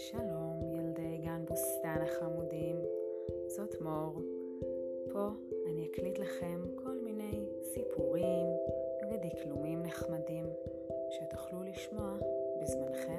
שלום ילדי גן בוסתן החמודים, זאת מור. פה אני אקליט לכם כל מיני סיפורים ודקלומים נחמדים שתוכלו לשמוע בזמנכם